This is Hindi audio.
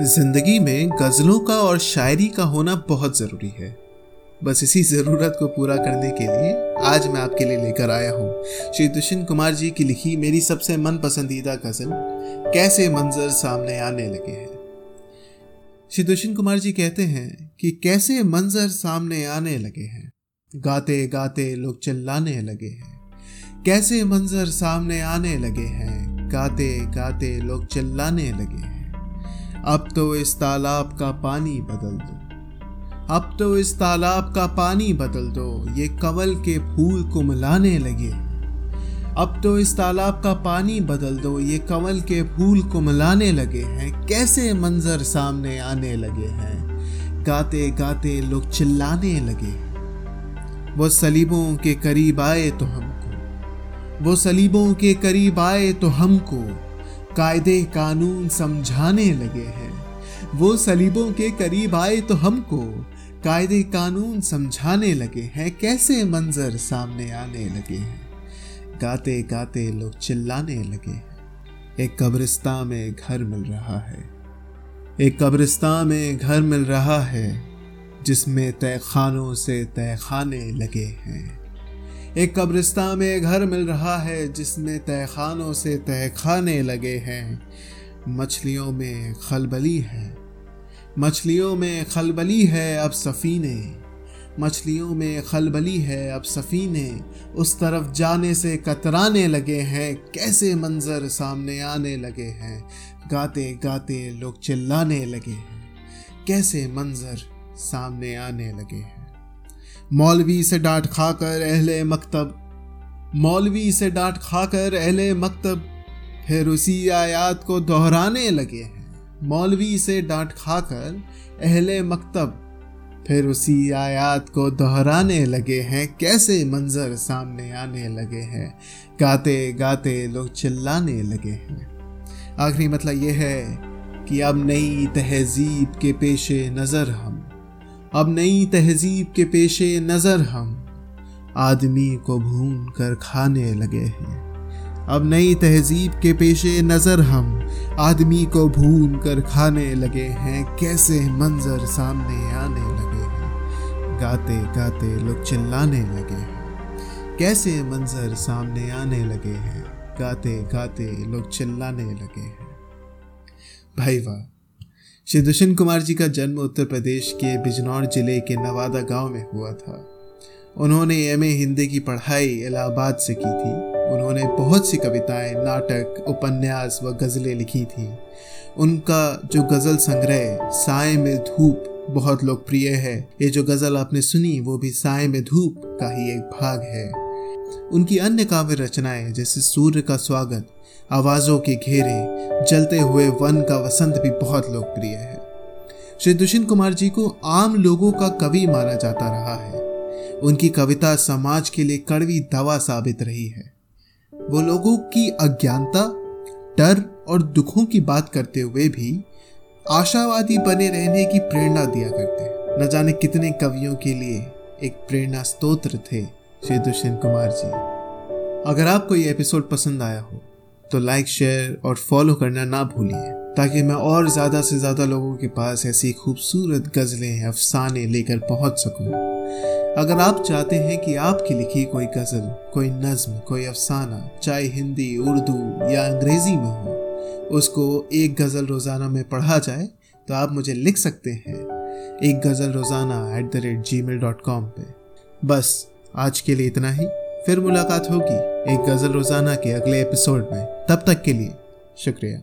ज़िंदगी में गजलों का और शायरी का होना बहुत ज़रूरी है। बस इसी ज़रूरत को पूरा करने के लिए आज मैं आपके लिए लेकर आया हूँ। श्री दुष्यंत कुमार जी की लिखी मेरी सबसे मन पसंदीदा गज़ल, कैसे मंजर सामने आने लगे हैं। श्री दुष्यंत कुमार जी कहते हैं कि कैसे मंजर सामने आने लगे हैं। गाते गाते लोग चिल्लाने लगे हैं। कैसे मंजर सामने आने लगे हैं। गाते गाते लोग चिल्लाने लगे हैं। अब तो इस तालाब का पानी बदल दो। अब तो इस तालाब का पानी बदल दो। ये कवल के फूल कुमलाने लगे। अब तो इस तालाब का पानी बदल दो। ये कवल के फूल कुमलाने लगे हैं। कैसे मंजर सामने आने लगे हैं? गाते गाते लोग चिल्लाने लगे। वो सलीबों के करीब आए तो हमको। वो सलीबों के करीब आए तो हमको। कायदे कानून समझाने लगे हैं। वो सलीबों के करीब आए तो हमको कायदे कानून समझाने लगे हैं। कैसे मंजर सामने आने लगे हैं? गाते गाते लोग चिल्लाने लगे हैं। एक कब्रिस्तान में घर मिल रहा है। एक कब्रिस्तान में घर मिल रहा है, जिसमें तय खानों से तय खाने लगे हैं। एक कब्रिस्तान में घर मिल रहा है जिसमें तहखानों से तहखाने लगे हैं। मछलियों में खलबली है। मछलियों में खलबली है अब सफ़ीने। मछलियों में खलबली है अब सफ़ीने। उस तरफ़ जाने से कतराने लगे हैं। कैसे मंजर सामने आने लगे हैं। गाते गाते लोग चिल्लाने लगे हैं। कैसे मंजर सामने आने लगे हैं। मौलवी से डांट खाकर अहले मकतब, मौलवी से डांट खाकर अहले मकतब, फिर उसी आयात को दोहराने लगे हैं। मौलवी से डांट खाकर अहले मकतब, फिर उसी आयात को दोहराने लगे हैं। कैसे मंजर सामने आने लगे हैं? गाते गाते लोग चिल्लाने लगे हैं। आखिरी मतलब यह है कि अब नई तहजीब के पेशे नज़र हम अब नई तहजीब के पेशे नज़र हम। आदमी को भून कर खाने लगे हैं। अब नई तहजीब के पेशे नज़र हम। आदमी को भून कर खाने लगे हैं। कैसे मंजर सामने आने लगे हैं। गाते गाते लोग चिल्लाने लगे हैं। कैसे मंजर सामने आने लगे हैं। गाते गाते लोग चिल्लाने लगे हैं। भाई वाह। श्री दुष्यंत कुमार जी का जन्म उत्तर प्रदेश के बिजनौर ज़िले के नवादा गाँव में हुआ था। उन्होंने एमए हिंदी की पढ़ाई इलाहाबाद से की थी। उन्होंने बहुत सी कविताएँ, नाटक, उपन्यास व गज़लें लिखी थी। उनका जो गज़ल संग्रह, साय में धूप, बहुत लोकप्रिय है। ये जो गज़ल आपने सुनी, वो भी साय में धूप का ही एक भाग है। उनकी अन्य काव्य रचनाएँ जैसे सूर्य का स्वागत, आवाज़ों के घेरे, जलते हुए वन का वसंत भी बहुत लोकप्रिय है। श्री दुष्यंत कुमार जी को आम लोगों का कवि माना जाता रहा है। उनकी कविता समाज के लिए कड़वी दवा साबित रही है। वो लोगों की अज्ञानता, डर और दुखों की बात करते हुए भी आशावादी बने रहने की प्रेरणा दिया करते न जाने कितने कवियों के लिए एक प्रेरणा स्तोत्र थे। श्री दुष्यंत कुमार जी। अगर आपको ये एपिसोड पसंद आया हो तो लाइक, शेयर और फॉलो करना ना भूलिए, ताकि मैं और ज़्यादा से ज़्यादा लोगों के पास ऐसी खूबसूरत गज़लें, अफसाने लेकर पहुँच सकूँ। अगर आप चाहते हैं कि आपकी लिखी कोई गज़ल, कोई नज्म, कोई अफसाना, चाहे हिंदी, उर्दू या अंग्रेज़ी में हो, उसको एक गज़ल रोज़ाना में पढ़ा जाए तो आप मुझे लिख सकते हैं। एक गज़ल रोज़ाना at the rate Gmail dot com पर बस आज के लिए इतना ही। फिर मुलाकात होगी एक गज़ल रोज़ाना के अगले एपिसोड में। तब तक के लिए शुक्रिया।